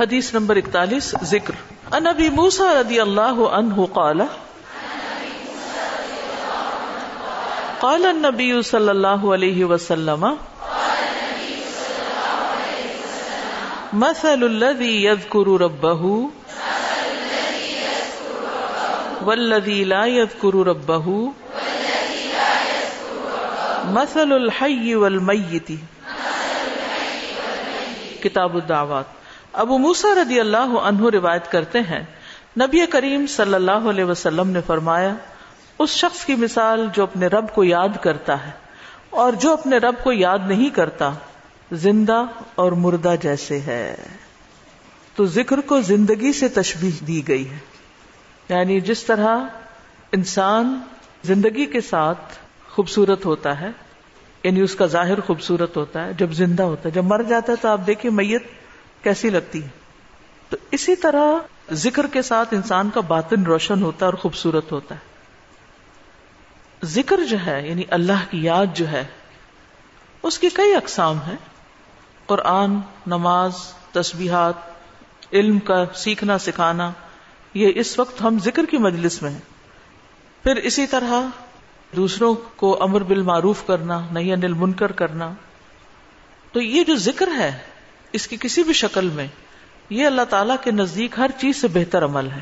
حدیث نمبر اکتالیس، ذکر۔ ان ابی موسا رضی اللہ عنہ قال قال النبی صلی اللہ علیہ وسلم، مثل الذي يذكر ربه والذي لا يذكر ربه مثل الحي والمیت۔ کتاب الدعوات۔ ابو موسا رضی اللہ عنہ روایت کرتے ہیں۔ نبی کریم صلی اللہ علیہ وسلم نے فرمایا، اس شخص کی مثال جو اپنے رب کو یاد کرتا ہے اور جو اپنے رب کو یاد نہیں کرتا، زندہ اور مردہ جیسے ہے۔ تو ذکر کو زندگی سے تشبیح دی گئی ہے۔ یعنی جس طرح انسان زندگی کے ساتھ خوبصورت ہوتا ہے یعنی اس کا ظاہر خوبصورت ہوتا ہے، جب زندہ ہوتا ہے۔ جب مر جاتا ہے تو آپ دیکھیے میت کیسی لگتی ہے؟ تو اسی طرح ذکر کے ساتھ انسان کا باطن روشن ہوتا ہے اور خوبصورت ہوتا ہے۔ ذکر جو ہے یعنی اللہ کی یاد جو ہے، اس کی کئی اقسام ہیں۔ قرآن، نماز، تسبیحات، علم کا سیکھنا، سکھانا، یہ اس وقت ہم ذکر کی مجلس میں ہیں۔ پھر اسی طرح دوسروں کو امر بالمعروف کرنا نہیں انل منکر کرنا۔ تو یہ جو ذکر ہے اس کی کسی بھی شکل میں یہ اللہ تعالیٰ کے نزدیک ہر چیز سے بہتر عمل ہے۔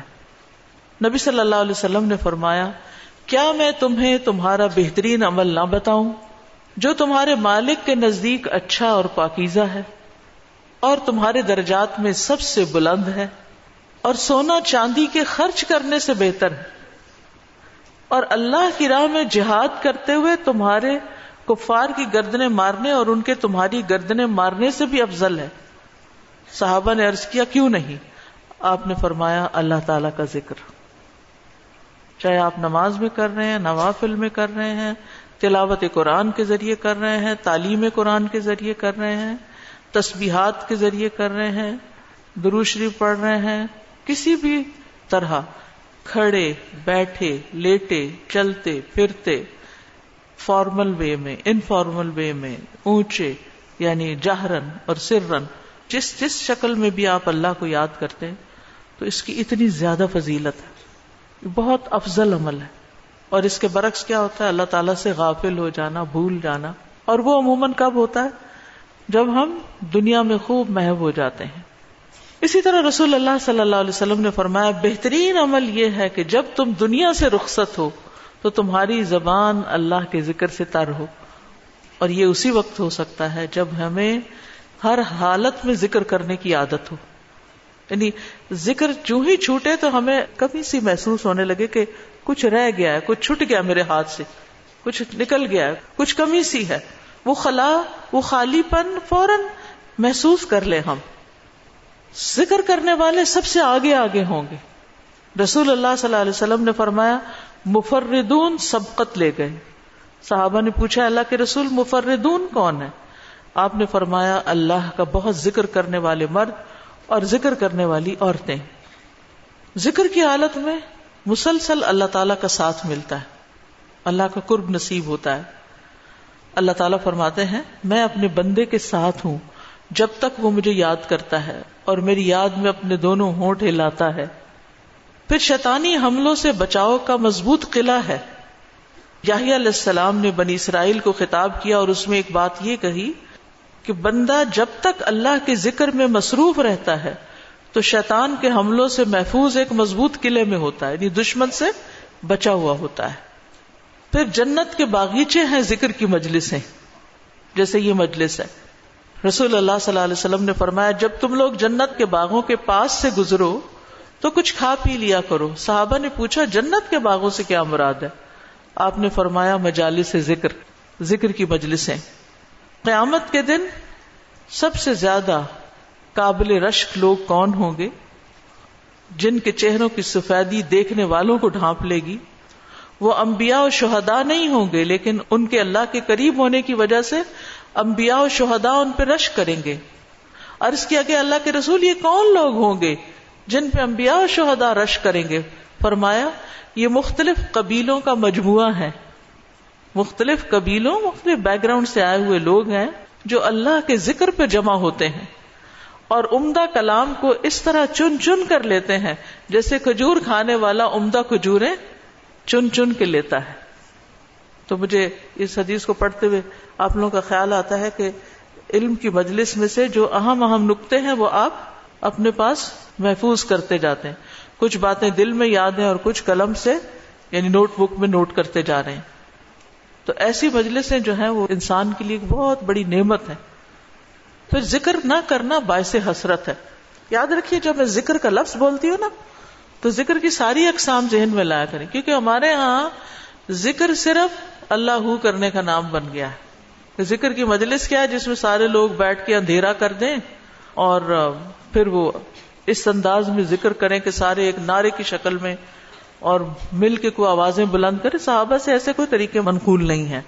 نبی صلی اللہ علیہ وسلم نے فرمایا، کیا میں تمہیں تمہارا بہترین عمل نہ بتاؤں، جو تمہارے مالک کے نزدیک اچھا اور پاکیزہ ہے، اور تمہارے درجات میں سب سے بلند ہے، اور سونا چاندی کے خرچ کرنے سے بہتر ہے۔ اور اللہ کی راہ میں جہاد کرتے ہوئے تمہارے کفار کی گردنے مارنے اور ان کے تمہاری گردنے مارنے سے بھی افضل ہے۔ صحابہ نے عرض کیا، کیوں نہیں؟ آپ نے فرمایا، اللہ تعالی کا ذکر۔ چاہے آپ نماز میں کر رہے ہیں، نوافل میں کر رہے ہیں، تلاوت قرآن کے ذریعے کر رہے ہیں، تعلیم قرآن کے ذریعے کر رہے ہیں، تسبیحات کے ذریعے کر رہے ہیں دروشری پڑھ رہے ہیں، کسی بھی طرح، کھڑے، بیٹھے، لیٹے، چلتے، پھرتے، فارمل وے میں انفارمل وے میں، اونچے یعنی جہرن اور سرن جس جس شکل میں بھی آپ اللہ کو یاد کرتے ہیں، تو اس کی اتنی زیادہ فضیلت ہے۔ بہت افضل عمل ہے۔ اور اس کے برعکس کیا ہوتا ہے؟ اللہ تعالیٰ سے غافل ہو جانا، بھول جانا۔ اور وہ عموماً کب ہوتا ہے؟ جب ہم دنیا میں خوب محب ہو جاتے ہیں۔ اسی طرح رسول اللہ صلی اللہ علیہ وسلم نے فرمایا، بہترین عمل یہ ہے کہ جب تم دنیا سے رخصت ہو، تو تمہاری زبان اللہ کے ذکر سے تر ہو۔ اور یہ اسی وقت ہو سکتا ہے جب ہمیں ہر حالت میں ذکر کرنے کی عادت ہو۔ یعنی ذکر جو ہی چھوٹے تو ہمیں کبھی سی محسوس ہونے لگے کہ کچھ رہ گیا ہے، کچھ چھٹ گیا میرے ہاتھ سے، کچھ نکل گیا ہے، کچھ کمی سی ہے۔ وہ خلا، وہ خالی پن فوراً محسوس کر لے ہم۔ ذکر کرنے والے سب سے آگے آگے ہوں گے۔ رسول اللہ صلی اللہ علیہ وسلم نے فرمایا، مفردون سبقت لے گئے۔ صحابہ نے پوچھا، اللہ کے رسول مفردون کون ہے آپ نے فرمایا اللہ کا بہت ذکر کرنے والے مرد اور ذکر کرنے والی عورتیں۔ ذکر کی حالت میں مسلسل اللہ تعالی کا ساتھ ملتا ہے۔ اللہ کا قرب نصیب ہوتا ہے۔ اللہ تعالیٰ فرماتے ہیں، میں اپنے بندے کے ساتھ ہوں، جب تک وہ مجھے یاد کرتا ہے اور میری یاد میں اپنے دونوں ہونٹ ہلاتا ہے۔ پھر شیطانی حملوں سے بچاؤ کا مضبوط قلعہ ہے۔ یاہی علیہ السلام نے بنی اسرائیل کو خطاب کیا اور اس میں ایک بات یہ کہی کہ بندہ جب تک اللہ کے ذکر میں مصروف رہتا ہے، تو شیطان کے حملوں سے محفوظ ایک مضبوط قلعے میں ہوتا ہے یعنی دشمن سے بچا ہوا ہوتا ہے۔ پھر جنت کے باغیچے ہیں ذکر کی مجلسیں، جیسے یہ مجلس ہے۔ رسول اللہ صلی اللہ علیہ وسلم نے فرمایا، جب تم لوگ جنت کے باغوں کے پاس سے گزرو، تو کچھ کھا پی لیا کرو۔ صحابہ نے پوچھا، جنت کے باغوں سے کیا مراد ہے؟ آپ نے فرمایا، مجالس ذکر ذکر کی مجلسیں۔ قیامت کے دن سب سے زیادہ قابل رشک لوگ کون ہوں گے؟ جن کے چہروں کی سفیدی دیکھنے والوں کو ڈھانپ لے گی۔ وہ انبیاء و شہداء نہیں ہوں گے، لیکن ان کے اللہ کے قریب ہونے کی وجہ سے انبیاء و شہداء ان پہ رش کریں گے۔ عرض کیا کہ اللہ کے رسول یہ کون لوگ ہوں گے جن پہ انبیاء و شہداء رش کریں گے؟ فرمایا، یہ مختلف قبیلوں کا مجموعہ ہے۔ مختلف قبیلوں، مختلف بیک گراؤنڈ سے آئے ہوئے لوگ ہیں جو اللہ کے ذکر پہ جمع ہوتے ہیں اور عمدہ کلام کو اس طرح چن چن کر لیتے ہیں جیسے کھجور کھانے والا عمدہ کھجوریں چن چن کے لیتا ہے۔ تو مجھے اس حدیث کو پڑھتے ہوئے آپ لوگوں کا خیال آتا ہے کہ علم کی مجلس میں سے جو اہم اہم نقطے ہیں وہ آپ اپنے پاس محفوظ کرتے جاتے ہیں۔ کچھ باتیں دل میں یاد ہیں اور کچھ قلم سے یعنی نوٹ بک میں نوٹ کرتے جا رہے ہیں۔ تو ایسی مجلسیں جو ہیں وہ انسان کے لیے بہت بڑی نعمت ہے۔ پھر ذکر نہ کرنا باعث حسرت ہے۔ یاد رکھیے، جب میں ذکر کا لفظ بولتی ہوں نا، تو ذکر کی ساری اقسام ذہن میں لایا کریں۔ کیونکہ ہمارے ہاں ذکر صرف اللہ ہو کرنے کا نام بن گیا ہے۔ ذکر کی مجلس کیا ہے، جس میں سارے لوگ بیٹھ کے اندھیرا کر دیں اور پھر وہ اس انداز میں ذکر کریں کہ سارے ایک نعرے کی شکل میں اور مل کے کوئی آوازیں بلند کرے، صحابہ سے ایسے کوئی طریقے منقول نہیں ہے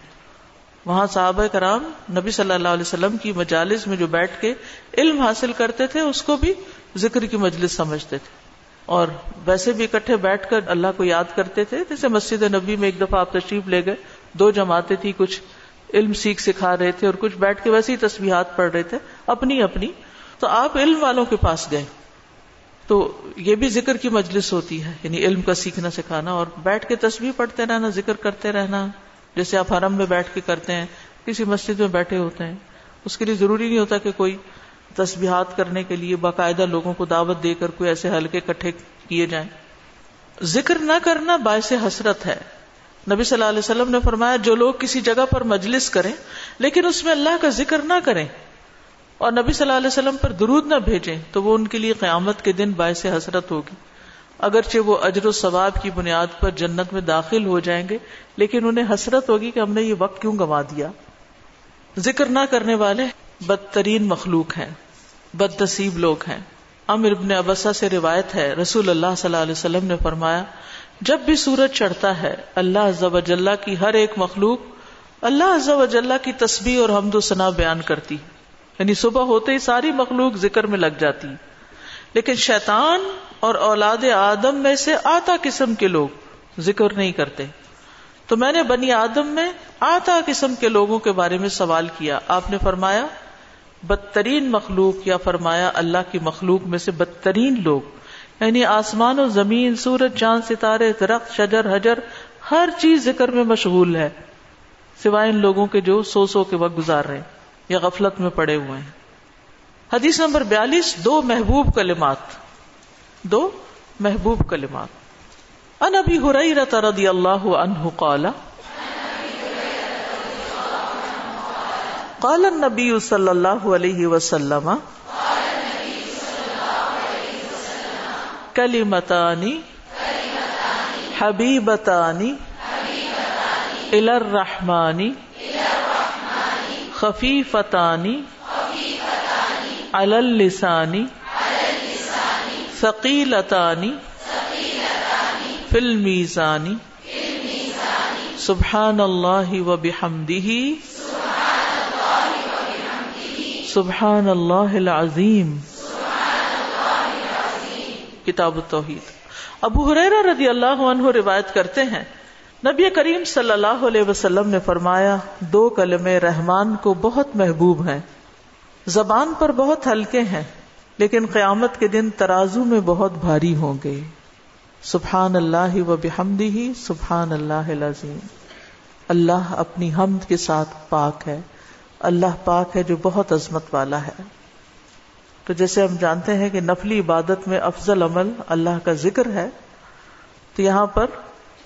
وہاں صحابہ کرام نبی صلی اللہ علیہ وسلم کی مجالس میں جو بیٹھ کے علم حاصل کرتے تھے، اس کو بھی ذکر کی مجلس سمجھتے تھے۔ اور ویسے بھی اکٹھے بیٹھ کر اللہ کو یاد کرتے تھے، جیسے مسجد نبی میں ایک دفعہ آپ تشریف لے گئے، دو جماعتیں تھی کچھ علم سیکھ سکھا رہے تھے اور کچھ بیٹھ کے ویسے ہی تصویرات پڑھ رہے تھے، اپنی اپنی۔ تو آپ علم والوں کے پاس گئے۔ تو یہ بھی ذکر کی مجلس ہوتی ہے یعنی علم کا سیکھنا، سکھانا، اور بیٹھ کے تصویر پڑھتے رہنا، ذکر کرتے رہنا۔ جیسے آپ حرم میں بیٹھ کے کرتے ہیں، کسی مسجد میں بیٹھے ہوتے ہیں، اس کے لیے ضروری نہیں ہوتا کہ کوئی تسبیحات کرنے کے لیے باقاعدہ لوگوں کو دعوت دے کر کوئی ایسے ہلکے کٹھے کیے جائیں۔ ذکر نہ کرنا باعث حسرت ہے۔ نبی صلی اللہ علیہ وسلم نے فرمایا، جو لوگ کسی جگہ پر مجلس کریں، لیکن اس میں اللہ کا ذکر نہ کریں اور نبی صلی اللہ علیہ وسلم پر درود نہ بھیجیں تو وہ ان کے لیے قیامت کے دن باعث حسرت ہوگی۔ اگرچہ وہ اجر و ثواب کی بنیاد پر جنت میں داخل ہو جائیں گے، لیکن انہیں حسرت ہوگی کہ ہم نے یہ وقت کیوں گوا دیا۔ ذکر نہ کرنے والے بدترین مخلوق ہیں بد نصیب لوگ ہیں۔ امر ابن ابسا سے روایت ہے، رسول اللہ صلی اللہ علیہ وسلم نے فرمایا، جب بھی سورج چڑھتا ہے، اللہ عز و جلہ کی ہر ایک مخلوق، اللہ عز و جلہ کی تسبیح اور حمد و ثنا بیان کرتی۔ ہے یعنی صبح ہوتے ہی ساری مخلوق ذکر میں لگ جاتی لیکن شیطان اور اولاد آدم میں سے آتا قسم کے لوگ ذکر نہیں کرتے تو میں نے بنی آدم میں آتا قسم کے لوگوں کے بارے میں سوال کیا آپ نے فرمایا بدترین مخلوق یا فرمایا اللہ کی مخلوق میں سے بدترین لوگ یعنی آسمان و زمین، سورج، چاند، ستارے، درخت، شجر، حجر، ہر چیز ذکر میں مشغول ہے سوائے ان لوگوں کے جو سو سو کے وقت گزار رہے یا غفلت میں پڑے ہوئے ہیں۔ حدیث نمبر بیالیس، دو محبوب کلمات۔ دو محبوب کلمات۔ ان ابھی ہریرہ رضی اللہ عنہ قال قال النبی صلی اللہ علیہ وسلم، کلمتانی، حبیبتانی الى الرحمانی خفیفتانی، علی اللسانی، ثقیلتانی، فی المیزانی سبحان اللہ و بحمدہ سبحان اللہ العظیم، کتاب التوحید۔ ابو حریرہ رضی اللہ عنہ روایت کرتے ہیں نبی کریم صلی اللہ علیہ وسلم نے فرمایا، دو کلمے رحمان کو بہت محبوب ہیں۔ زبان پر بہت ہلکے ہیں، لیکن قیامت کے دن ترازو میں بہت بھاری ہوں گے۔ سبحان اللہ و بحمدہ سبحان اللہ العظیم۔ اللہ اپنی حمد کے ساتھ پاک ہے۔ اللہ پاک ہے جو بہت عظمت والا ہے۔ تو جیسے ہم جانتے ہیں کہ نفلی عبادت میں افضل عمل اللہ کا ذکر ہے، تو یہاں پر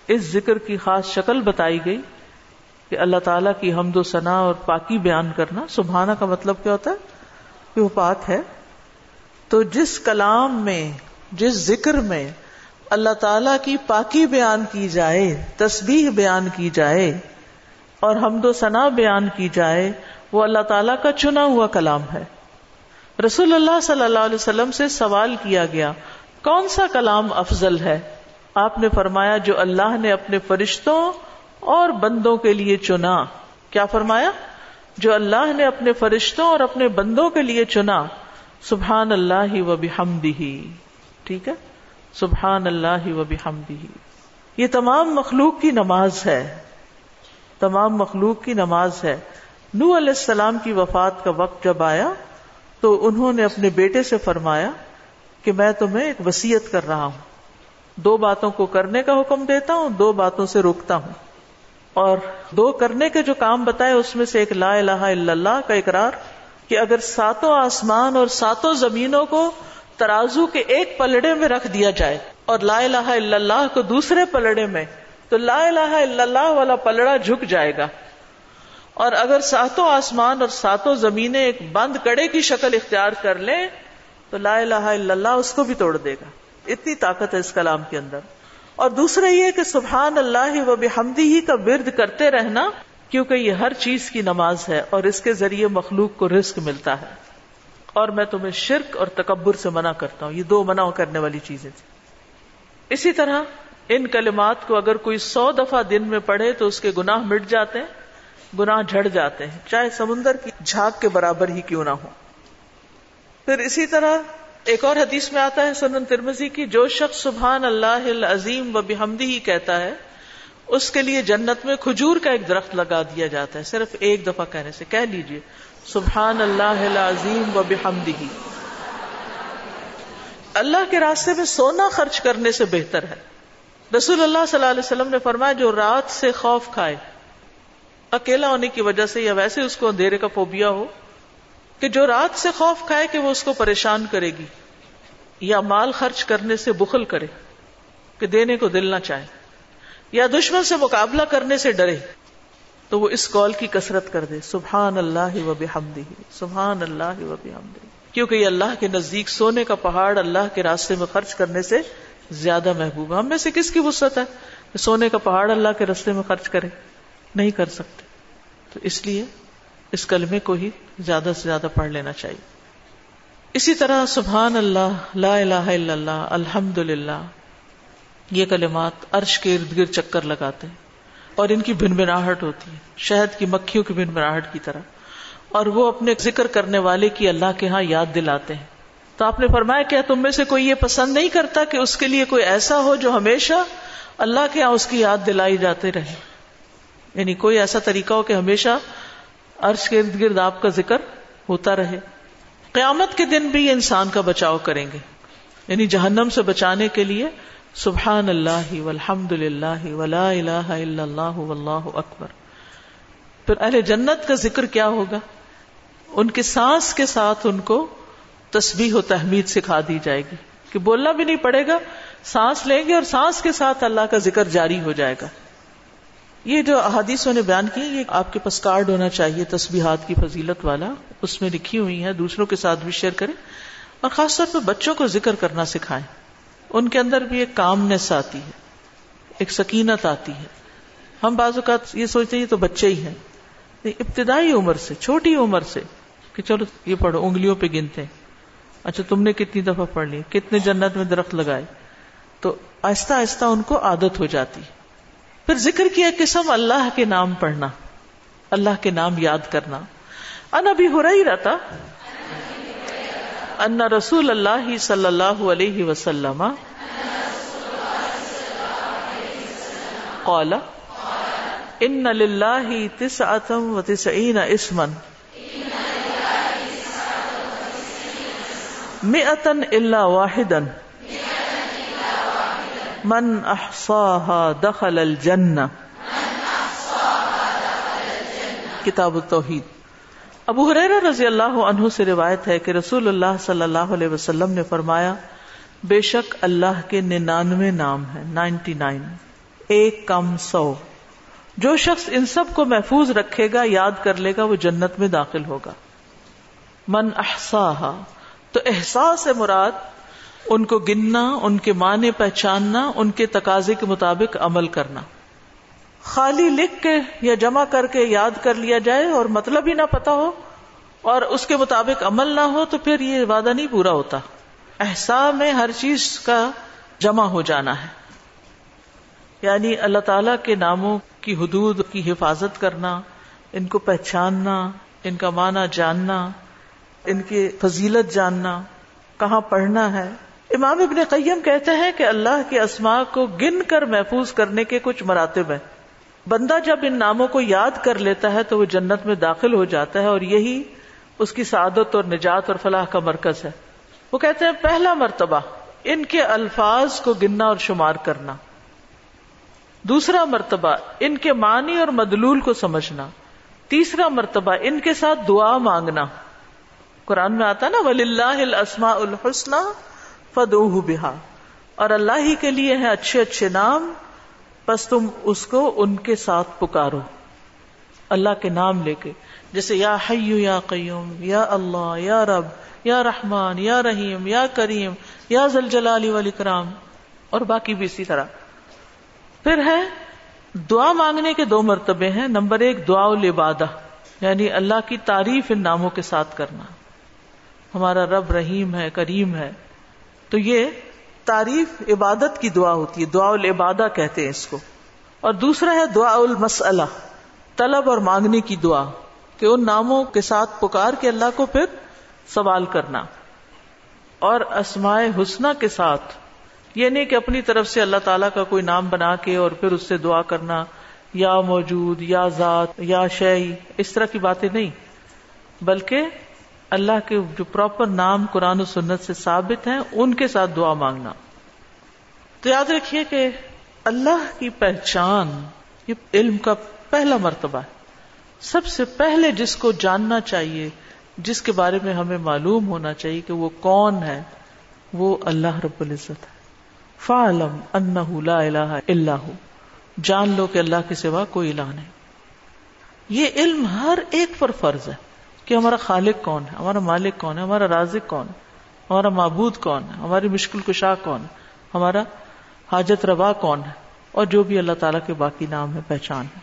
اس ذکر کی خاص شکل بتائی گئی کہ اللہ تعالیٰ کی حمد و ثنا اور پاکی بیان کرنا سبحانہ کا مطلب کیا ہوتا ہے؟ کہ وہ پاک ہے؟ تو جس کلام میں، جس ذکر میں اللہ تعالی کی پاکی بیان کی جائے، تسبیح بیان کی جائے اور حمد و ثنا بیان کی جائے، وہ اللہ تعالیٰ کا چنا ہوا کلام ہے۔ رسول اللہ صلی اللہ علیہ وسلم سے سوال کیا گیا، کون سا کلام افضل ہے؟ آپ نے فرمایا جو اللہ نے اپنے فرشتوں اور بندوں کے لیے چنا۔ کیا فرمایا؟ جو اللہ نے اپنے فرشتوں اور اپنے بندوں کے لیے چنا۔ سبحان اللہ و بحمدہ۔ ٹھیک ہے؟ سبحان اللہ و بحمدہ۔ یہ تمام مخلوق کی نماز ہے۔ تمام مخلوق کی نماز ہے۔ نو علیہ السلام کی وفات کا وقت جب آیا تو انہوں نے اپنے بیٹے سے فرمایا کہ میں تمہیں ایک وسیعت کر رہا ہوں۔ دو باتوں کو کرنے کا حکم دیتا ہوں، دو باتوں سے روکتا ہوں۔ اور دو کرنے کے جو کام بتائے، اس میں سے ایک لا الہ الا اللہ کا اقرار کہ اگر ساتوں آسمان اور ساتوں زمینوں کو ترازو کے ایک پلڑے میں رکھ دیا جائے اور لا الہ الا اللہ کو دوسرے پلڑے میں، تو لا الہ الا اللہ والا پلڑا جھک جائے گا۔ اور اگر ساتوں آسمان اور ساتوں زمینیں ایک بند کڑے کی شکل اختیار کر لیں، تو لا الہ الا اللہ اس کو بھی توڑ دے گا۔ اتنی طاقت ہے اس کلام کے اندر۔ اور دوسرا یہ کہ سبحان اللہ و بحمدی ہی کا ورد کرتے رہنا، کیونکہ یہ ہر چیز کی نماز ہے اور اس کے ذریعے مخلوق کو رزق ملتا ہے۔ اور میں تمہیں شرک اور تکبر سے منع کرتا ہوں، یہ دو منع کرنے والی چیزیں تھیں۔ اسی طرح ان کلمات کو اگر کوئی سو دفعہ دن میں پڑھے تو اس کے گناہ مٹ جاتے ہیں، گناہ جھڑ جاتے ہیں۔ چاہے سمندر کی جھاگ کے برابر ہی کیوں نہ ہو پھر اسی طرح ایک اور حدیث میں آتا ہے سنن ترمزی کی، جو شخص سبحان اللہ عظیم و بحمدی ہی کہتا ہے، اس کے لیے جنت میں کھجور کا ایک درخت لگا دیا جاتا ہے، صرف ایک دفعہ کہنے سے، کہہ لیجیے، سبحان اللہ عظیم و بحمدی ہی۔ اللہ کے راستے میں سونا خرچ کرنے سے بہتر ہے۔ رسول اللہ صلی اللہ علیہ وسلم نے فرمایا، جو رات سے خوف کھائے، اکیلا ہونے کی وجہ سے یا ویسے اس کو اندھیرے کا فوبیا ہو کہ جو رات سے خوف کھائے کہ وہ اس کو پریشان کرے گی یا مال خرچ کرنے سے بخل کرے کہ دینے کو دل نہ چاہے یا دشمن سے مقابلہ کرنے سے ڈرے تو وہ اس کال کی کسرت کر دے سبحان اللہ و بحمدہ، سبحان اللہ و بحمدہ۔ کیونکہ یہ اللہ کے نزدیک سونے کا پہاڑ اللہ کے راستے میں خرچ کرنے سے زیادہ محبوب ہم میں سے کس کی وسط ہے کہ سونے کا پہاڑ اللہ کے راستے میں خرچ کرے؟ نہیں کر سکتے۔ تو اس لیے اس کلمے کو ہی زیادہ سے زیادہ پڑھ لینا چاہیے۔ اسی طرح سبحان اللہ، لا الہ الا اللہ الحمد للہ یہ کلمات عرش کے ارد گرد چکر لگاتے ہیں اور ان کی بن بناہٹ ہوتی ہے، شہد کی مکھیوں کی بن بناہٹ کی طرح۔ اور وہ اپنے ذکر کرنے والے کی اللہ کے ہاں یاد دلاتے ہیں۔ تو آپ نے فرمایا کیا تم میں سے کوئی یہ پسند نہیں کرتا کہ اس کے لیے کوئی ایسا ہو جو ہمیشہ اللہ کے ہاں اس کی یاد دلائی جاتے رہے۔ یعنی کوئی ایسا طریقہ ہو کہ ہمیشہ عرش کے ارد گرد آپ کا ذکر ہوتا رہے۔ قیامت کے دن بھی انسان کا بچاؤ کریں گے۔ یعنی جہنم سے بچانے کے لیے سبحان اللہ والحمد للہ ولا الہ الا اللہ واللہ اکبر۔ پھر اہل جنت کا ذکر کیا ہوگا؟ ان کے سانس کے ساتھ ان کو تسبیح و تحمید سکھا دی جائے گی۔ کہ بولنا بھی نہیں پڑے گا، سانس لیں گے اور سانس کے ساتھ اللہ کا ذکر جاری ہو جائے گا۔ یہ جو احادیث نے بیان کی، یہ آپ کے پاس کارڈ ہونا چاہیے، تسبیحات کی فضیلت والا، اس میں لکھی ہوئی ہے دوسروں کے ساتھ بھی شیئر کریں اور خاص طور پہ بچوں کو ذکر کرنا سکھائیں۔ ان کے اندر بھی ایک کامنس آتی ہے، ایک سکینت آتی ہے۔ ہم بعض اوقات یہ سوچتے ہیں تو بچے ہی ہیں۔ ابتدائی عمر سے، چھوٹی عمر سے کہ چلو یہ پڑھو، انگلیوں پہ گنتے اچھا تم نے کتنی دفعہ پڑھ لی، کتنے جنت میں درخت لگائے۔ تو آہستہ آہستہ ان کو عادت ہو جاتی پھر ذکر کیا قسم اللہ کے نام پڑھنا، اللہ کے نام یاد کرنا۔ ان ابھی ہو رہی رہتا ان رسول اللہ صلی اللہ علیہ وسلم۔ قال، ان للہ تسعتم و تسعین اسمن مئتن الا واحدن من احصاها دخل الجنہ. کتاب التوحید. ابو حریر رضی اللہ عنہ سے روایت ہے کہ رسول اللہ صلی اللہ علیہ وسلم نے فرمایا، بے شک اللہ کے ننانوے نام ہے نائنٹی نائن، ایک کم سو۔ جو شخص ان سب کو محفوظ رکھے گا، یاد کر لے گا، وہ جنت میں داخل ہوگا۔ من احسا تو احساس سے مراد ان کو گننا، ان کے معنی پہچاننا، ان کے تقاضے کے مطابق عمل کرنا۔ خالی لکھ کے یا جمع کر کے یاد کر لیا جائے اور مطلب ہی نہ پتا ہو اور اس کے مطابق عمل نہ ہو تو پھر یہ وعدہ نہیں پورا ہوتا۔ احسا میں ہر چیز کا جمع ہو جانا ہے۔ یعنی اللہ تعالی کے ناموں کی حدود، کی حفاظت کرنا، ان کو پہچاننا، ان کا معنی جاننا، ان کی فضیلت جاننا، کہاں پڑھنا ہے۔ امام ابن قیم کہتے ہیں کہ اللہ کے اسماء کو گن کر محفوظ کرنے کے کچھ مراتب ہیں۔ بندہ جب ان ناموں کو یاد کر لیتا ہے تو وہ جنت میں داخل ہو جاتا ہے اور یہی اس کی سعادت اور نجات اور فلاح کا مرکز ہے۔ وہ کہتے ہیں پہلا مرتبہ، ان کے الفاظ کو گننا اور شمار کرنا۔ دوسرا مرتبہ، ان کے معنی اور مدلول کو سمجھنا۔ تیسرا مرتبہ، ان کے ساتھ دعا مانگنا۔ قرآن میں آتا نا ولی اللہ السما الحسن فدو بہا اور اللہ ہی کے لیے ہیں اچھے اچھے نام، بس تم اس کو ان کے ساتھ پکارو۔ اللہ کے نام لے کے۔ جیسے یا حیو یا قیوم، یا اللہ، یا رب، یا رحمان، یا رحیم، یا کریم، یا زلجلالی والی کرام اور باقی بھی اسی طرح۔ پھر ہے، دعا مانگنے کے دو مرتبے ہیں۔ نمبر ایک، دعا العبادہ یعنی اللہ کی تعریف ان ناموں کے ساتھ کرنا۔ ہمارا رب رحیم ہے، کریم ہے۔ تو یہ تعریف عبادت کی دعا ہوتی ہے، دعا العبادہ کہتے ہیں اس کو۔ اور دوسرا ہے دعا المسلہ طلب اور مانگنے کی دعا، کہ ان ناموں کے ساتھ پکار کے اللہ کو پھر سوال کرنا۔ اور اسمائے حسنہ کے ساتھ، یہ نہیں کہ اپنی طرف سے اللہ تعالیٰ کا کوئی نام بنا کے اور پھر اس سے دعا کرنا، یا موجود، یا ذات، یا شعی اس طرح کی باتیں نہیں۔ بلکہ اللہ کے جو پراپر نام قرآن و سنت سے ثابت ہیں، ان کے ساتھ دعا مانگنا۔ تو یاد رکھیے کہ اللہ کی پہچان، یہ علم کا پہلا مرتبہ ہے۔ سب سے پہلے جس کو جاننا چاہیے، جس کے بارے میں ہمیں معلوم ہونا چاہیے کہ وہ کون ہے، وہ اللہ رب العزت ہے۔ فعلم انہ لا الہ الا ہو۔ جان لو کہ اللہ کے سوا کوئی الہ نہیں۔ یہ علم ہر ایک پر فرض ہے۔ کہ ہمارا خالق کون ہے؟ ہمارا مالک کون ہے؟ ہمارا رازق کون ہے؟ ہمارا معبود کون ہے؟ ہماری مشکل کشا کون ہے؟ ہمارا حاجت روا کون ہے؟ اور جو بھی اللہ تعالیٰ کے باقی نام ہے، پہچان ہے۔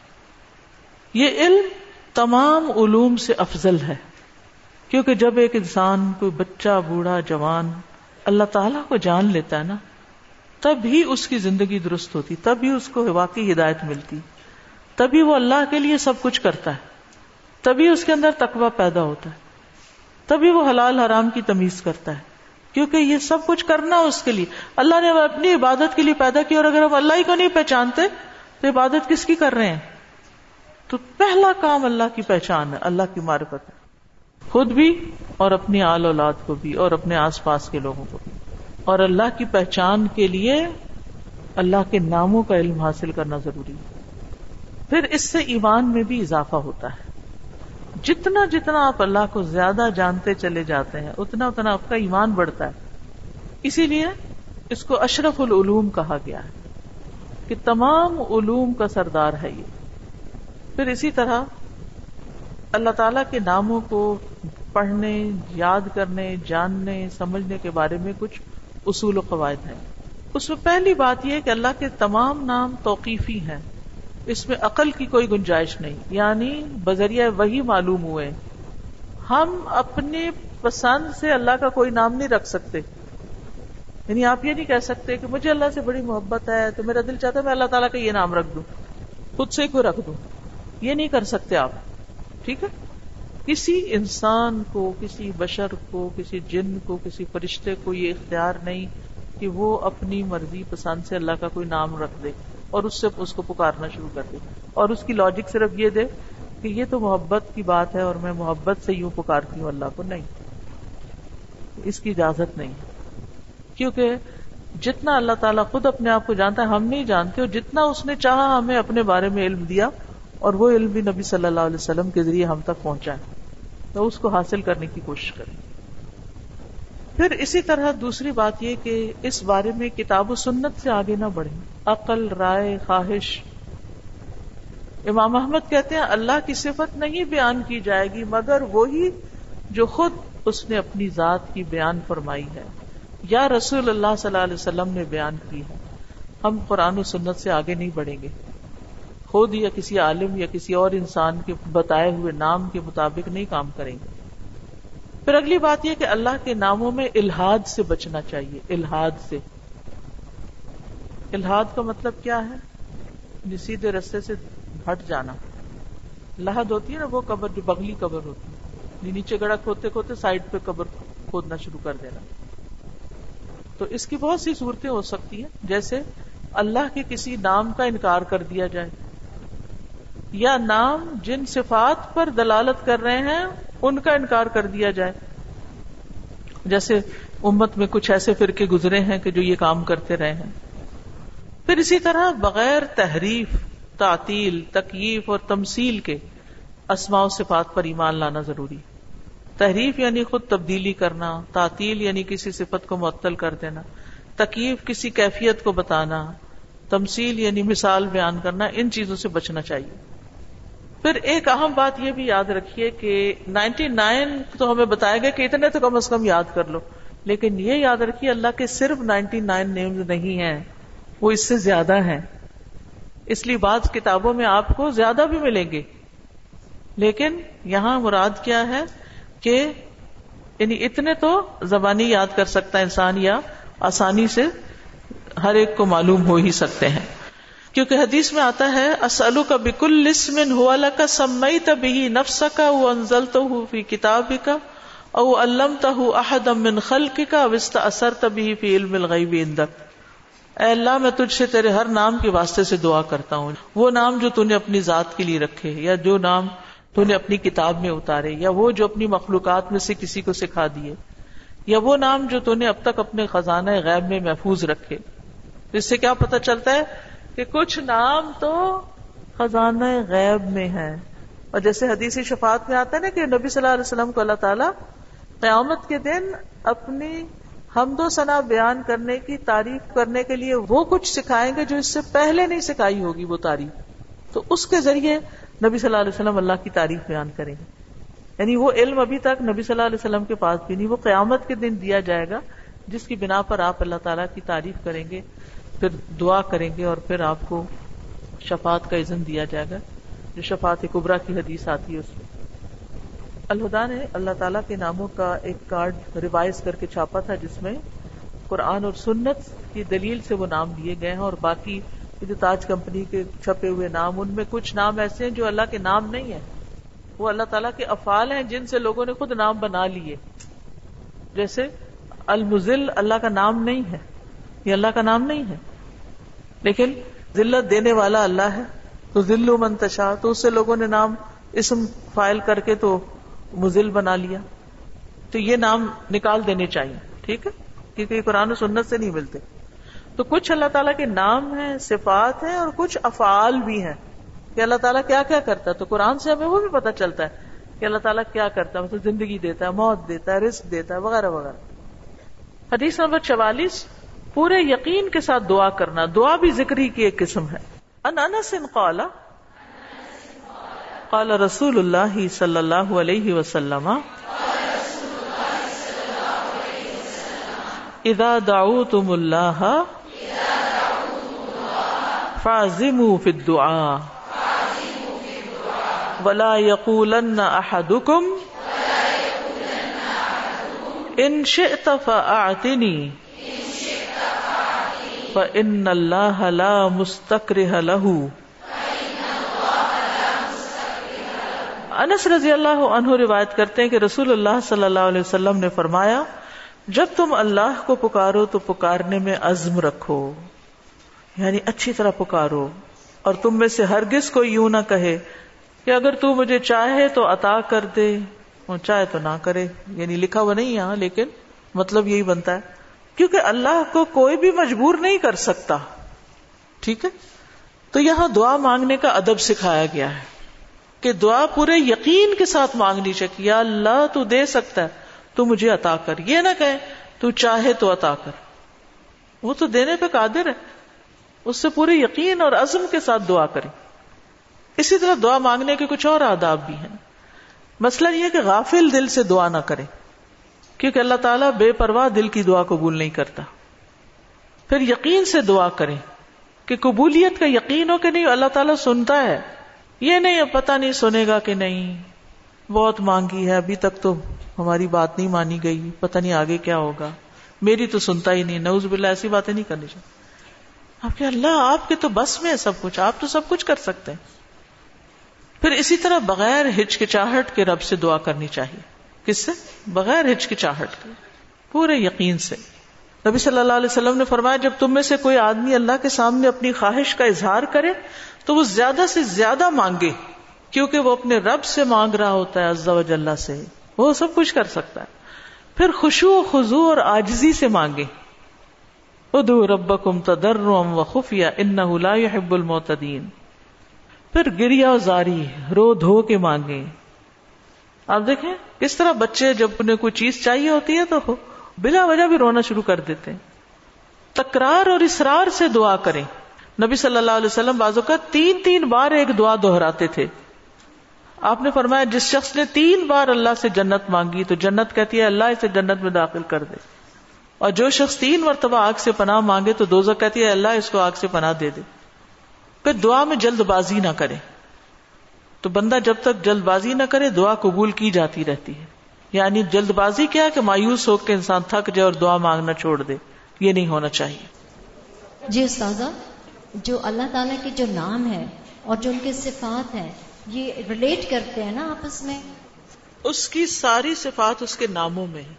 یہ علم تمام علوم سے افضل ہے۔ کیونکہ جب ایک انسان، کوئی بچہ، بوڑھا، جوان اللہ تعالیٰ کو جان لیتا ہے نا، تب ہی اس کی زندگی درست ہوتی، تب ہی اس کو واقعی ہدایت ملتی تبھی وہ اللہ کے لیے سب کچھ کرتا ہے۔ تبھی اس کے اندر تقوی پیدا ہوتا ہے۔ تبھی وہ حلال حرام کی تمیز کرتا ہے۔ کیونکہ یہ سب کچھ کرنا اس کے لیے۔ اللہ نے اپنی عبادت کے لیے پیدا کی اور اگر ہم اللہ ہی کو نہیں پہچانتے، تو عبادت کس کی کر رہے ہیں؟ تو پہلا کام اللہ کی پہچان ہے، اللہ کی معرفت ہے۔ خود بھی اور اپنی آل اولاد کو بھی اور اپنے آس پاس کے لوگوں کو بھی۔ اور اللہ کی پہچان کے لیے اللہ کے ناموں کا علم حاصل کرنا ضروری ہے۔ پھر اس سے ایمان میں بھی اضافہ ہوتا ہے۔ جتنا جتنا آپ اللہ کو زیادہ جانتے چلے جاتے ہیں، اتنا اتنا آپ کا ایمان بڑھتا ہے۔ اسی لیے اس کو اشرف العلوم کہا گیا ہے کہ تمام علوم کا سردار ہے یہ۔ پھر اسی طرح اللہ تعالی کے ناموں کو پڑھنے، یاد کرنے، جاننے، سمجھنے کے بارے میں کچھ اصول و قواعد ہیں۔ اس میں پہلی بات یہ کہ اللہ کے تمام نام توقیفی ہیں۔ اس میں عقل کی کوئی گنجائش نہیں۔ یعنی بذریعہ وہی معلوم ہوئے۔ ہم اپنی پسند سے اللہ کا کوئی نام نہیں رکھ سکتے۔ یعنی آپ یہ نہیں کہہ سکتے کہ مجھے اللہ سے بڑی محبت ہے تو میرا دل چاہتا ہے میں اللہ تعالیٰ کا یہ نام رکھ دوں۔ خود سے کو رکھ دوں؟ یہ نہیں کر سکتے آپ۔ ٹھیک ہے؟ کسی انسان کو، کسی بشر کو، کسی جن کو، کسی فرشتے کو یہ اختیار نہیں کہ وہ اپنی مرضی پسند سے اللہ کا کوئی نام رکھ دے۔ اور اس سے اس کو پکارنا شروع کر دے۔ اور اس کی لاجک صرف یہ دے کہ یہ تو محبت کی بات ہے اور میں محبت سے یوں پکارتی ہوں اللہ کو۔ نہیں۔ اس کی اجازت نہیں۔ کیونکہ جتنا اللہ تعالیٰ خود اپنے آپ کو جانتا ہے، ہم نہیں جانتے، اور جتنا اس نے چاہا ہمیں اپنے بارے میں علم دیا، اور وہ علم بھی نبی صلی اللہ علیہ وسلم کے ذریعے ہم تک پہنچا ہے۔ تو اس کو حاصل کرنے کی کوشش کریں۔ پھر اسی طرح دوسری بات یہ کہ اس بارے میں کتاب و سنت سے آگے نہ بڑھیں۔ عقل، رائے، خواہش۔ امام احمد کہتے ہیں، اللہ کی صفت نہیں بیان کی جائے گی، مگر وہی جو خود اس نے اپنی ذات کی بیان فرمائی ہے۔ یا رسول اللہ صلی اللہ علیہ وسلم نے بیان کی ہے۔ ہم قرآن و سنت سے آگے نہیں بڑھیں گے۔ خود یا کسی عالم یا کسی اور انسان کے بتائے ہوئے نام کے مطابق نہیں کام کریں گے۔ پھر اگلی بات یہ کہ اللہ کے ناموں میں الحاد سے بچنا چاہیے الحاد سے۔ الحاد کا مطلب کیا ہے؟ یعنی سیدھے رستے سے ہٹ جانا۔ لہد ہوتی ہے نا، وہ قبر جو بغلی قبر ہوتی ہے۔ یعنی نیچے گڑا کھوتے کھوتے سائڈ پہ قبر کھودنا شروع کر دینا۔ تو اس کی بہت سی صورتیں ہو سکتی ہیں۔ جیسے اللہ کے کسی نام کا انکار کر دیا جائے۔ یا نام جن صفات پر دلالت کر رہے ہیں ان کا انکار کر دیا جائے۔ جیسے امت میں کچھ ایسے فرقے گزرے ہیں کہ جو یہ کام کرتے رہے ہیں۔ پھر اسی طرح بغیر تحریف، تعطیل تکیف اور تمثیل کے اسماء و صفات پر ایمان لانا ضروری۔ تحریف یعنی خود تبدیلی کرنا، تعطیل یعنی کسی صفت کو معطل کر دینا تکیف کسی کیفیت کو بتانا، تمثیل یعنی مثال بیان کرنا، ان چیزوں سے بچنا چاہیے۔ پھر ایک اہم بات یہ بھی یاد رکھیے کہ نائنٹی نائن تو ہمیں بتایا گیا کہ اتنے تو کم از کم یاد کر لو، لیکن یہ یاد رکھیے اللہ کے صرف نائنٹی نائن نیم نہیں ہیں، وہ اس سے زیادہ ہیں۔ اس لیے بعض کتابوں میں آپ کو زیادہ بھی ملیں گے۔ لیکن یہاں مراد کیا ہے کہ یعنی اتنے تو زبانی یاد کر سکتا انسان یا آسانی سے ہر ایک کو معلوم ہو ہی سکتے ہیں۔ کیونکہ حدیث میں آتا ہے اسلو کا بکل لسمن ہوا کا سمئی تبھی نفس کا وہ انزل تو فی کتاب کا او علم تہ احد من خلق کا وسط اثر تبھی فی علم الغیب اندک اے اللہ، میں تجھ سے تیرے ہر نام کے واسطے سے دعا کرتا ہوں۔ وہ نام جو نے اپنی ذات کے لیے رکھے یا جو نام تو نے اپنی کتاب میں اتارے یا وہ جو اپنی مخلوقات میں سے کسی کو سکھا دیے یا وہ نام جو تو نے اب تک اپنے خزانہ غیب میں محفوظ رکھے۔ اس سے کیا پتا چلتا ہے؟ کہ کچھ نام تو خزانہ غیب میں ہے اور جیسے حدیثی شفاعت میں آتا ہے نا کہ نبی صلی اللہ علیہ وسلم کو اللہ تعالیٰ قیامت کے دن اپنی حمد و ثنا بیان کرنے کی، تعریف کرنے کے لیے وہ کچھ سکھائیں گے جو اس سے پہلے نہیں سکھائی ہوگی وہ تعریف۔ تو اس کے ذریعے نبی صلی اللہ علیہ وسلم اللہ کی تعریف بیان کریں گے۔ یعنی وہ علم ابھی تک نبی صلی اللہ علیہ وسلم کے پاس بھی نہیں، وہ قیامت کے دن دیا جائے گا جس کی بنا پر آپ اللہ تعالیٰ کی تعریف کریں گے۔ پھر دعا کریں گے اور پھر آپ کو شفات کا عزم دیا جائے گا، جو شفات قبرا کی حدیث آتی ہے اس میں۔ الہدا نے اللہ تعالیٰ کے ناموں کا ایک کارڈ ریوائز کر کے چھاپا تھا، جس میں قرآن اور سنت کی دلیل سے وہ نام دیے گئے ہیں اور باقی جو تاج کمپنی کے چھپے ہوئے نام، ان میں کچھ نام ایسے ہیں جو اللہ کے نام نہیں ہے وہ اللہ تعالیٰ کے افعال ہیں جن سے لوگوں نے خود نام بنا لیے۔ جیسے المزل اللہ کا نام نہیں ہے۔ یہ اللہ کا نام نہیں ہے۔ لیکن ذلت دینے والا اللہ ہے۔ تو ذل منتشا تو اس سے لوگوں نے نام، اسم فائل کر کے تو مزل بنا لیا۔ تو یہ نام نکال دینے چاہیے، ٹھیک ہے؟ کیونکہ یہ قرآن و سنت سے نہیں ملتے۔ تو کچھ اللہ تعالیٰ کے نام ہیں، صفات ہیں اور کچھ افعال بھی ہیں۔ کہ اللہ تعالیٰ کیا کیا کرتا ہے؟ تو قرآن سے ہمیں وہ بھی پتا چلتا ہے کہ اللہ تعالیٰ کیا کرتا ہے۔ مطلب زندگی دیتا ہے، موت دیتا ہے رسک دیتا ہے، وغیرہ وغیرہ۔ حدیث نمبر چوالیس۔ پورے یقین کے ساتھ دعا کرنا، دعا بھی ذکری کی ایک قسم ہے۔ ان انس قال قال رسول اللہ صلی اللہ علیہ وسلم، اذا دعوتم اللہ فعزموا فی الدعاء، ولا يقولن احدكم ان شئت فاعتني فان الله لا مستكره له. انس رضی اللہ عنہ روایت کرتے ہیں کہ رسول اللہ صلی اللہ علیہ وسلم نے فرمایا، جب تم اللہ کو پکارو تو پکارنے میں عزم رکھو یعنی اچھی طرح پکارو، اور تم میں سے ہرگز کو یوں نہ کہے کہ اگر تو مجھے چاہے تو عطا کر دے چاہے تو نہ کرے یعنی لکھا ہوا نہیں یہاں، لیکن مطلب یہی بنتا ہے۔ کیونکہ اللہ کو کوئی بھی مجبور نہیں کر سکتا۔ ٹھیک ہے؟ تو یہاں دعا مانگنے کا ادب سکھایا گیا ہے کہ دعا پورے یقین کے ساتھ مانگنی چاہیے یا اللہ تو دے سکتا ہے، تو مجھے عطا کر۔ یہ نہ کہ تو چاہے تو عطا کر۔ وہ تو دینے پہ قادر ہے۔ اس سے پورے یقین اور عزم کے ساتھ دعا کرے اسی طرح دعا مانگنے کے کچھ اور آداب بھی ہیں۔ مسئلہ یہ کہ غافل دل سے دعا نہ کرے کیونکہ اللہ تعالیٰ بے پرواہ دل کی دعا قبول نہیں کرتا۔ پھر یقین سے دعا کرے کہ قبولیت کا یقین ہو کہ نہیں، اللہ تعالیٰ سنتا ہے۔ یہ نہیں پتا نہیں سنے گا کہ نہیں۔ بہت مانگی ہے، ابھی تک تو ہماری بات نہیں مانی گئی۔ پتہ نہیں آگے کیا ہوگا۔ میری تو سنتا ہی نہیں نوز باللہ، ایسی باتیں نہیں کرنی چاہیے۔ آپ کے اللہ، آپ کے تو بس میں ہے سب کچھ، آپ تو سب کچھ کر سکتے ہیں۔ پھر اسی طرح بغیر ہچکچاہٹ کے رب سے دعا کرنی چاہیے۔ کس سے؟ بغیر ہچکچاہٹ کے پورے یقین سے۔ نبی صلی اللہ علیہ وسلم نے فرمایا، جب تم میں سے کوئی آدمی اللہ کے سامنے اپنی خواہش کا اظہار کرے، تو وہ زیادہ سے زیادہ مانگے، کیونکہ وہ اپنے رب سے مانگ رہا ہوتا ہے عزا وجاللہ سے۔ وہ سب کچھ کر سکتا ہے۔ پھر خوشو و خزو اور آجزی سے مانگے۔ ادو ربکم تدرم و خفیہ ان لا يحب المعتدین۔ پھر گریا زاری، رو دھو کے مانگے۔ آپ دیکھیں، کس طرح بچے جب انہیں کوئی چیز چاہیے ہوتی ہے تو بلا وجہ بھی رونا شروع کر دیتے ہیں۔ تکرار اور اسرار سے دعا کریں۔ نبی صلی اللہ علیہ وسلم بازو کا تین تین بار ایک دعا دہراتے تھے۔ آپ نے فرمایا، جس شخص نے تین بار اللہ سے جنت مانگی تو جنت کہتی ہے، اللہ اسے جنت میں داخل کر دے۔ اور جو شخص تین مرتبہ آگ سے پناہ مانگے تو دوزہ کہتی ہے، اللہ اس کو آگ سے پناہ دے دے۔ پھر دعا میں جلد بازی نہ کرے تو بندہ جب تک جلد بازی نہ کرے دعا قبول کی جاتی رہتی ہے۔ یعنی جلد بازی کیا ہے کہ مایوس ہو کے انسان تھک جائے اور دعا مانگنا چھوڑ دے؟ یہ نہیں ہونا چاہیے۔ جی استاذہ جو اللہ تعالیٰ کے جو نام ہے اور جو ان کے صفات ہیں یہ ریلیٹ کرتے ہیں نا آپس میں؟ اس کی ساری صفات اس کے ناموں میں ہے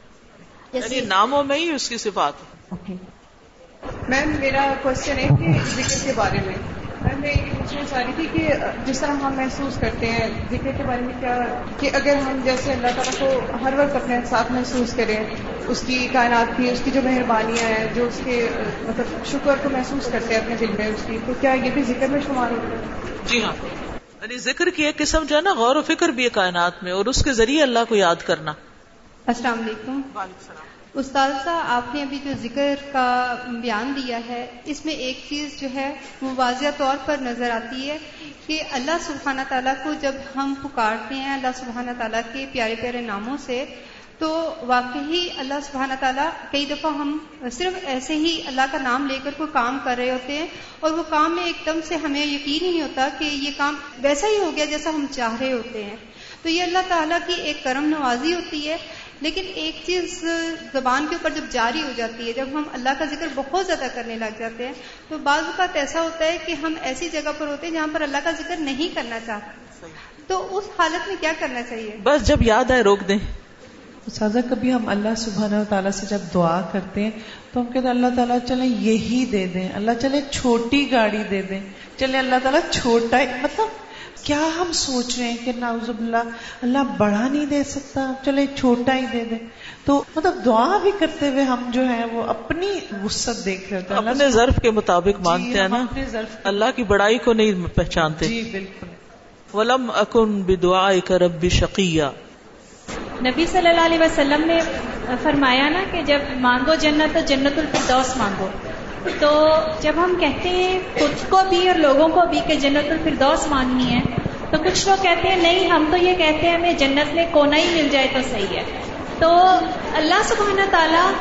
یعنی ناموں میں ہی اس کی صفات میم میرا کوشچن ہے کہ ذکر کے بارے میں۔ میں یہ پوچھنا چاہ رہی تھی کہ جس طرح ہم محسوس کرتے ہیں ذکر کے بارے میں کیا کہ اگر ہم جیسے اللہ تعالیٰ کو ہر وقت اپنے ساتھ محسوس کریں اس کی کائنات کی اس کی جو مہربانیاں ہیں جو اس کے مطلب شکر کو محسوس کرتے ہیں اپنے دل میں اس کی تو کیا یہ بھی ذکر میں شمار ہوتا ہے؟ جی ہاں۔ یعنی ذکر کی ایک قسم جو ہے نا غور و فکر بھی ہے کائنات میں اور اس کے ذریعے اللہ کو یاد کرنا۔ السلام علیکم۔ استاد صاحب، آپ نے ابھی جو ذکر کا بیان دیا ہے، اس میں ایک چیز جو ہے، وہ واضح طور پر نظر آتی ہے کہ اللہ سبحانہ تعالیٰ کو جب ہم پکارتے ہیں، اللہ سبحانہ تعالیٰ کے پیارے پیارے ناموں سے، تو واقعی اللہ سبحانہ تعالیٰ کئی دفعہ ہم صرف ایسے ہی اللہ کا نام لے کر کوئی کام کر رہے ہوتے ہیں اور وہ کام میں ایک دم سے ہمیں یقین ہی نہیں ہوتا کہ یہ کام ویسا ہی ہو گیا جیسا ہم چاہ رہے ہوتے ہیں۔ تو یہ اللہ تعالیٰ کی ایک کرم نوازی ہوتی ہے۔ لیکن ایک چیز زبان کے اوپر جب جاری ہو جاتی ہے جب ہم اللہ کا ذکر بہت زیادہ کرنے لگ جاتے ہیں تو بعض اوقات ایسا ہوتا ہے کہ ہم ایسی جگہ پر ہوتے ہیں جہاں پر اللہ کا ذکر نہیں کرنا چاہتے تو اس حالت میں کیا کرنا چاہیے؟ بس جب یاد آئے روک دیں۔ سازا کبھی ہم اللہ سبحانہ و تعالیٰ سے جب دعا کرتے ہیں تو ہم کہتے ہیں اللہ تعالیٰ چلے یہی دے دیں اللہ چلے چھوٹی گاڑی دے دیں چلے اللہ تعالیٰ چھوٹا مطلب کیا ہم سوچ رہے ہیں کہ ناؤز اللہ اللہ بڑا نہیں دے سکتا چلے چھوٹا ہی دے دیں تو مطلب دعا بھی کرتے ہوئے ہم جو ہے وہ اپنی وسط دیکھ رہے ہیں۔ اپنے ظرف کے مطابق جی، مانگتے ہیں نا۔ اللہ کی بڑائی کو نہیں پہچانتے۔ جی بالکل۔ ولم اکن بدعا کرب شقیہ نبی صلی اللہ علیہ وسلم نے فرمایا نا کہ جب مانگو جنت تو جنت الفردوس مانگو۔ تو جب ہم کہتے ہیں خود کو بھی اور لوگوں کو بھی کہ جنت الفردوس مانگنی ہے، تو کچھ لوگ کہتے ہیں نہیں، ہم تو یہ کہتے ہیں ہمیں جنت میں کونا ہی مل جائے تو صحیح ہے۔ تو اللہ سبحانہ تعالیٰ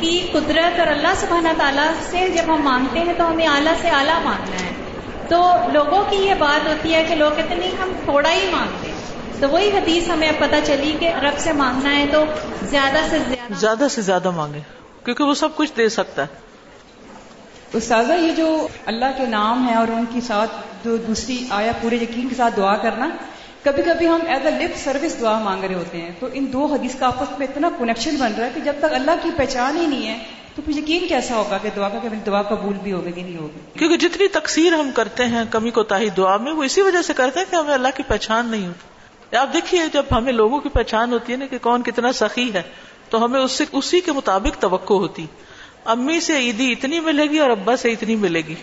کی قدرت اور اللہ سبحانہ تعالیٰ سے جب ہم مانگتے ہیں تو ہمیں اعلیٰ سے اعلیٰ مانگنا ہے۔ تو لوگوں کی یہ بات ہوتی ہے کہ لوگ کہتے ہیں نہیں، ہم تھوڑا ہی مانگتے ہیں۔ تو وہی حدیث ہمیں پتہ چلی کہ رب سے مانگنا ہے تو زیادہ سے زیادہ زیادہ سے زیادہ مانگے کیونکہ وہ سب کچھ دے سکتا ہے۔ استاذہ، یہ جو اللہ کے نام ہے اور ان کے ساتھ جو دوسری آیا پورے یقین کے ساتھ دعا کرنا کبھی کبھی ہم ایز اے لپ سروس دعا مانگ رہے ہوتے ہیں، تو ان دو حدیث کا آپس میں اتنا کنیکشن بن رہا ہے کہ جب تک اللہ کی پہچان ہی نہیں ہے، تو پھر یقین کیسا ہوگا کہ دعا کا کہ دعا قبول بھی ہوگی کہ نہیں ہوگی؟ کیونکہ جتنی تقسیر ہم کرتے ہیں کمی کو تاہی دعا میں، وہ اسی وجہ سے کرتے ہیں کہ ہمیں اللہ کی پہچان نہیں ہوتی۔ آپ دیکھیے، جب ہمیں لوگوں کی پہچان ہوتی ہے نا کہ کون کتنا سخی ہے، تو ہمیں اس سے اسی کے مطابق توقع ہوتی۔ امی سے عیدی اتنی ملے گی اور ابا سے اتنی ملے گی۔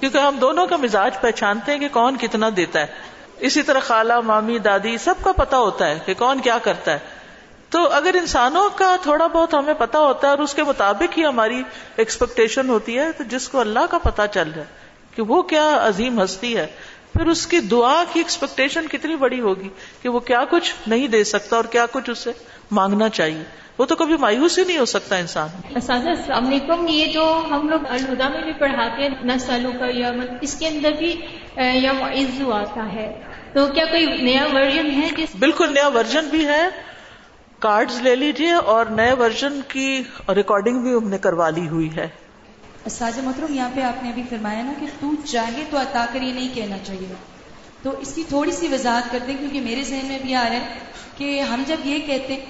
کیونکہ ہم دونوں کا مزاج پہچانتے ہیں کہ کون کتنا دیتا ہے۔ اسی طرح خالہ، مامی، دادی، سب کا پتا ہوتا ہے کہ کون کیا کرتا ہے۔ تو اگر انسانوں کا تھوڑا بہت ہمیں پتا ہوتا ہے اور اس کے مطابق ہی ہماری ایکسپیکٹیشن ہوتی ہے، تو جس کو اللہ کا پتا چل جائے کہ وہ کیا عظیم ہستی ہے، پھر اس کی دعا کی ایکسپیکٹیشن کتنی بڑی ہوگی کہ وہ کیا کچھ نہیں دے سکتا اور کیا کچھ اسے مانگنا چاہیے۔ وہ تو کبھی مایوس ہی نہیں ہو سکتا انسان۔ السلام علیکم۔ یہ جو ہم لوگ الہدا میں بھی پڑھاتے ہیں نسلوں کا یوم اس کے اندر بھی یم عزو آتا ہے۔ تو کیا کوئی نیا ورژن ہے جس بالکل نیا ورژن بھی ہے۔ کارڈز لے لیجیے اور نئے ورژن کی ریکارڈنگ بھی ہم نے کروا لی ہوئی ہے۔ ساز محترم یہاں پہ آپ نے ابھی فرمایا نا کہ تو چاہے تو عطا کر یہ نہیں کہنا چاہیے۔ تو اس کی تھوڑی سی وضاحت کر دیں کیونکہ میرے ذہن میں بھی آ رہا ہے کہ ہم جب یہ کہتے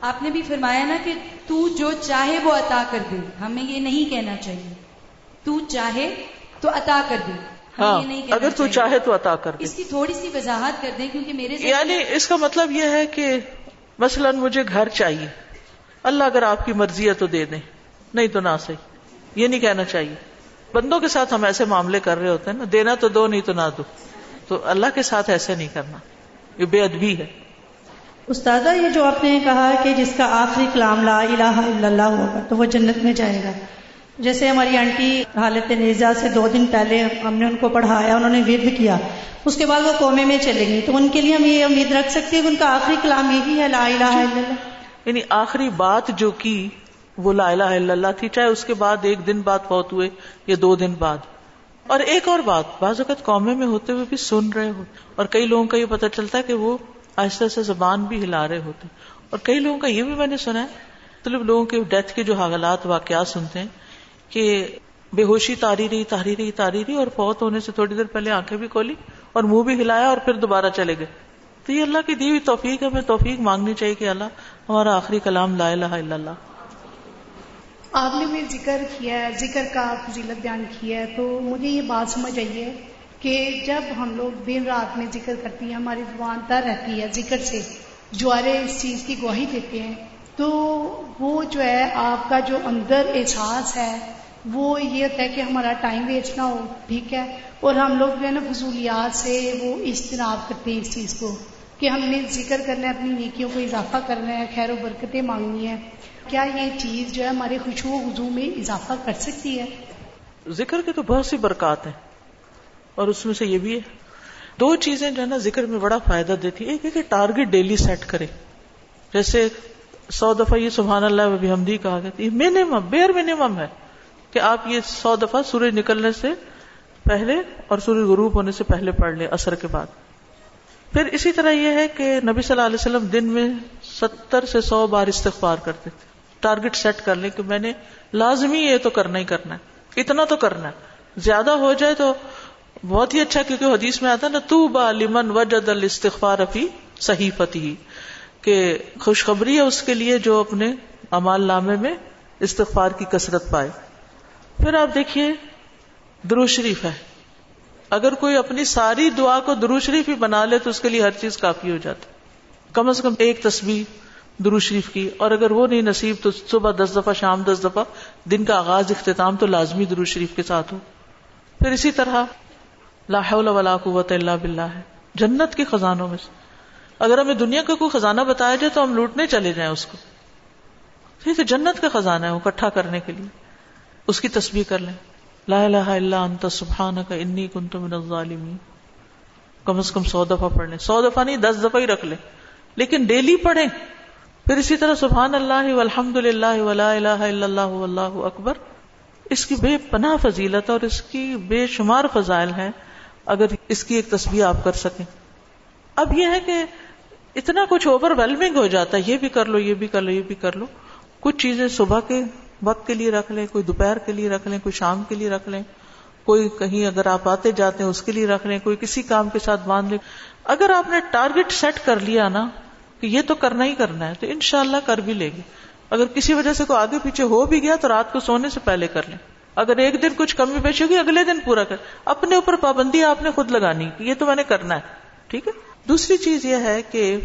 آپ نے بھی فرمایا نا کہ تو جو چاہے وہ عطا کر دے۔ ہمیں یہ نہیں کہنا چاہیے۔ تو چاہے تو عطا کر دے۔ ہاں یہ نہیں کہنا اگر تو۔ چاہے تو عطا کر دے۔ اس کی تھوڑی سی وضاحت کر دیں کیونکہ میرے یعنی اس کا مطلب یہ ہے کہ مثلا مجھے گھر چاہیے۔ اللہ اگر آپ کی مرضی ہے تو دے دیں۔ نہیں تو نہ صحیح۔ یہ نہیں کہنا چاہیے۔ بندوں کے ساتھ ہم ایسے معاملے کر رہے ہوتے ہیں نا دینا تو دو نہیں تو نہ دو۔ تو اللہ کے ساتھ ایسے نہیں کرنا۔ یہ بے ادبی ہے۔ استاذہ، یہ جو آپ نے کہا کہ جس کا آخری کلام لا الہ الا اللہ ہوگا، تو وہ جنت میں جائے گا۔ جیسے ہماری آنٹی حالت نیزا سے دو دن پہلے ہم نے ان کو پڑھایا، انہوں نے ورد کیا، اس کے بعد وہ کومے میں چلے گئی تو ان کے لیے ہم یہ امید رکھ سکتے ہیں کہ ان کا آخری کلام یہی ہے، لا الہ الا اللہ۔ یعنی آخری بات جو کی، وہ لا الہ الا اللہ تھی، چاہے اس کے بعد ایک دن بعد فوت ہوئے یا دو دن بعد۔ اور ایک اور بات، بعض اوقات قومے میں ہوتے ہوئے بھی سن رہے ہو، اور کئی لوگوں کا یہ پتہ چلتا ہے کہ وہ آہستہ آہستہ زبان بھی ہلا رہے ہوتے ہیں۔ اور کئی لوگوں کا یہ بھی میں نے سنا ہے مطلب لوگوں کے ڈیتھ کے جو حالات واقعات سنتے ہیں کہ بے ہوشی تاری رہی تاری رہی تاری رہی اور فوت ہونے سے تھوڑی دیر پہلے آنکھیں بھی کھولی اور منہ بھی ہلایا اور پھر دوبارہ چلے گئے۔ تو یہ اللہ کی دی ہوئی توفیق ہے۔ ہمیں توفیق مانگنی چاہیے کہ اللہ ہمارا آخری کلام لا الہ الا اللہ۔ آپ نے بھی ذکر کیا ہے، ذکر کا فضیلت بیان کیا ہے، تو مجھے یہ بات سمجھ آئی ہے۔ کہ جب ہم لوگ دن رات میں ذکر کرتی ہیں، ہماری زبان تر رہتی ہے ذکر سے جوارے اس چیز کی گواہی دیتے ہیں، تو وہ جو ہے، آپ کا جو اندر احساس ہے، وہ یہ ہوتا ہے کہ ہمارا ٹائم ویسٹ نہ ہو، ٹھیک ہے؟ اور ہم لوگ جو ہے نا، فضولیات سے وہ اجتناب کرتے ہیں اس چیز کو، کہ ہم نے ذکر کرنا ہے، اپنی نیکیوں کو اضافہ کرنا ہے، خیر و برکتیں مانگنی ہے کیا یہ چیز جو ہے، ہمارے خوشبو وضو میں اضافہ کر سکتی ہے؟ ذکر کی تو بہت سی برکات ہیں۔ اور اس میں سے یہ بھی ہے۔ دو چیزیں جو ہے نا ذکر میں بڑا فائدہ دیتی ایک ہے کہ ٹارگیٹ ڈیلی سیٹ کرے جیسے سو دفعہ یہ سبحان اللہ و بحمدی کہا گیا یہ منیمم بیئر منیمم ہے کہ آپ یہ سو دفعہ سورج نکلنے سے پہلے اور سورج غروب ہونے سے پہلے پڑھ لیں اثر کے بعد۔ پھر اسی طرح یہ ہے کہ نبی صلی اللہ علیہ وسلم دن میں ستر سے سو بار استغفار کرتے تھے۔ ٹارگیٹ سیٹ کر لیں کہ میں نے لازمی یہ تو کرنا ہی کرنا ہے، اتنا تو کرنا ہے۔ زیادہ ہو جائے تو بہت ہی اچھا کیونکہ حدیث میں آتا نا تو با لمن وجد الاستغفار فی صحیفتی، کہ خوشخبری ہے اس کے لیے جو اپنے امال نامے میں استغفار کی کثرت پائے۔ پھر آپ دیکھیے درو شریف ہے۔ اگر کوئی اپنی ساری دعا کو درو شریف ہی بنا لے تو اس کے لیے ہر چیز کافی ہو جاتی۔ کم از کم ایک تصویر درو شریف کی، اور اگر وہ نہیں نصیب تو صبح دس دفعہ، شام دس دفعہ دن کا آغاز اختتام تو لازمی درو شریف کے ساتھ ہو۔ پھر اسی طرح لا حول ولا قوت الا باللہ ہے۔ جنت کے خزانوں میں سے۔ اگر ہمیں دنیا کا کوئی خزانہ بتایا جائے تو ہم لوٹنے چلے جائیں اس کو۔ یہ تو جنت کا خزانہ ہے اکٹھا کرنے کے لیے۔ اس کی تصویر کر لیں۔ لا الہ الا انت سبحانک انی کنت من الظالمین۔ کم از کم سو دفعہ پڑھ لیں۔ سو دفعہ نہیں، دس دفعہ ہی رکھ لیں۔ لیکن ڈیلی پڑھیں۔ پھر اسی طرح سبحان اللہ والحمد للہ ولا الہ الا اللہ واللہ اکبر۔ اس کی بے پناہ فضیلت اور اس کی بے شمار فضائل ہیں۔ اگر اس کی ایک تصویر آپ کر سکیں۔ اب یہ ہے کہ اتنا کچھ اوور ویلمنگ ہو جاتا ہے، یہ بھی کر لو، یہ بھی کر لو، یہ بھی کر لو۔ کچھ چیزیں صبح کے وقت کے لیے رکھ لیں، کوئی دوپہر کے لیے رکھ لیں، کوئی شام کے لیے رکھ لیں۔ کوئی کہیں اگر آپ آتے جاتے ہیں، اس کے لیے رکھ لیں، کوئی کسی کام کے ساتھ باندھ لیں۔ اگر آپ نے ٹارگیٹ سیٹ کر لیا نا کہ یہ تو کرنا ہی کرنا ہے، تو انشاءاللہ کر بھی لے گی اگر کسی وجہ سے کوئی آگے پیچھے ہو بھی گیا تو رات کو سونے سے پہلے کر لیں۔ اگر ایک دن کچھ کمی پیش ہوگی، اگلے دن پورا کر۔ اپنے اوپر پابندی آپ نے خود لگانی یہ تو میں نے کرنا ہے، ٹھیک ہے؟ دوسری چیز یہ ہے کہ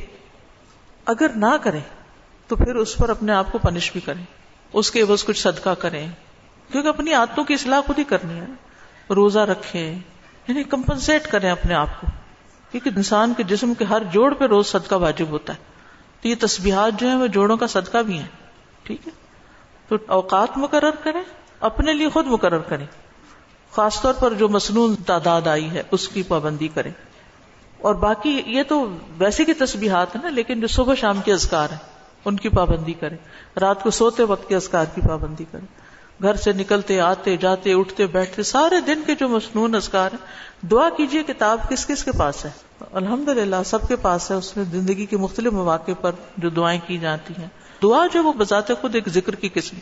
اگر نہ کریں، تو پھر اس پر اپنے آپ کو پنش بھی کریں۔ اس کے بس کچھ صدقہ کریں۔ کیونکہ اپنی عادتوں کی اصلاح خود ہی کرنی ہے۔ روزہ رکھیں یعنی کمپنسیٹ کریں اپنے آپ کو۔ کیونکہ انسان کے جسم کے ہر جوڑ پہ روز صدقہ واجب ہوتا ہے۔ تو یہ تسبیحات جو ہیں، وہ جوڑوں کا صدقہ بھی ہیں، ٹھیک ہے؟ تو اوقات مقرر کریں۔ اپنے لیے خود مقرر کریں۔ خاص طور پر جو مصنون تعداد آئی ہے، اس کی پابندی کریں۔ اور باقی یہ تو ویسے کی تسبیحات ہیں نا، لیکن جو صبح شام کے اذکار ہیں، ان کی پابندی کریں۔ رات کو سوتے وقت کے اذکار کی پابندی کریں۔ گھر سے نکلتے، آتے، جاتے، اٹھتے، بیٹھتے، سارے دن کے جو مصنون اذکار ہیں، دعا کیجیے کتاب کس کس کے پاس ہے۔ الحمد للہ سب کے پاس ہے۔ اس میں زندگی کے مختلف مواقع پر جو دعائیں کی جاتی ہیں۔ دعا جو وہ بذات خود ایک ذکر کی قسم۔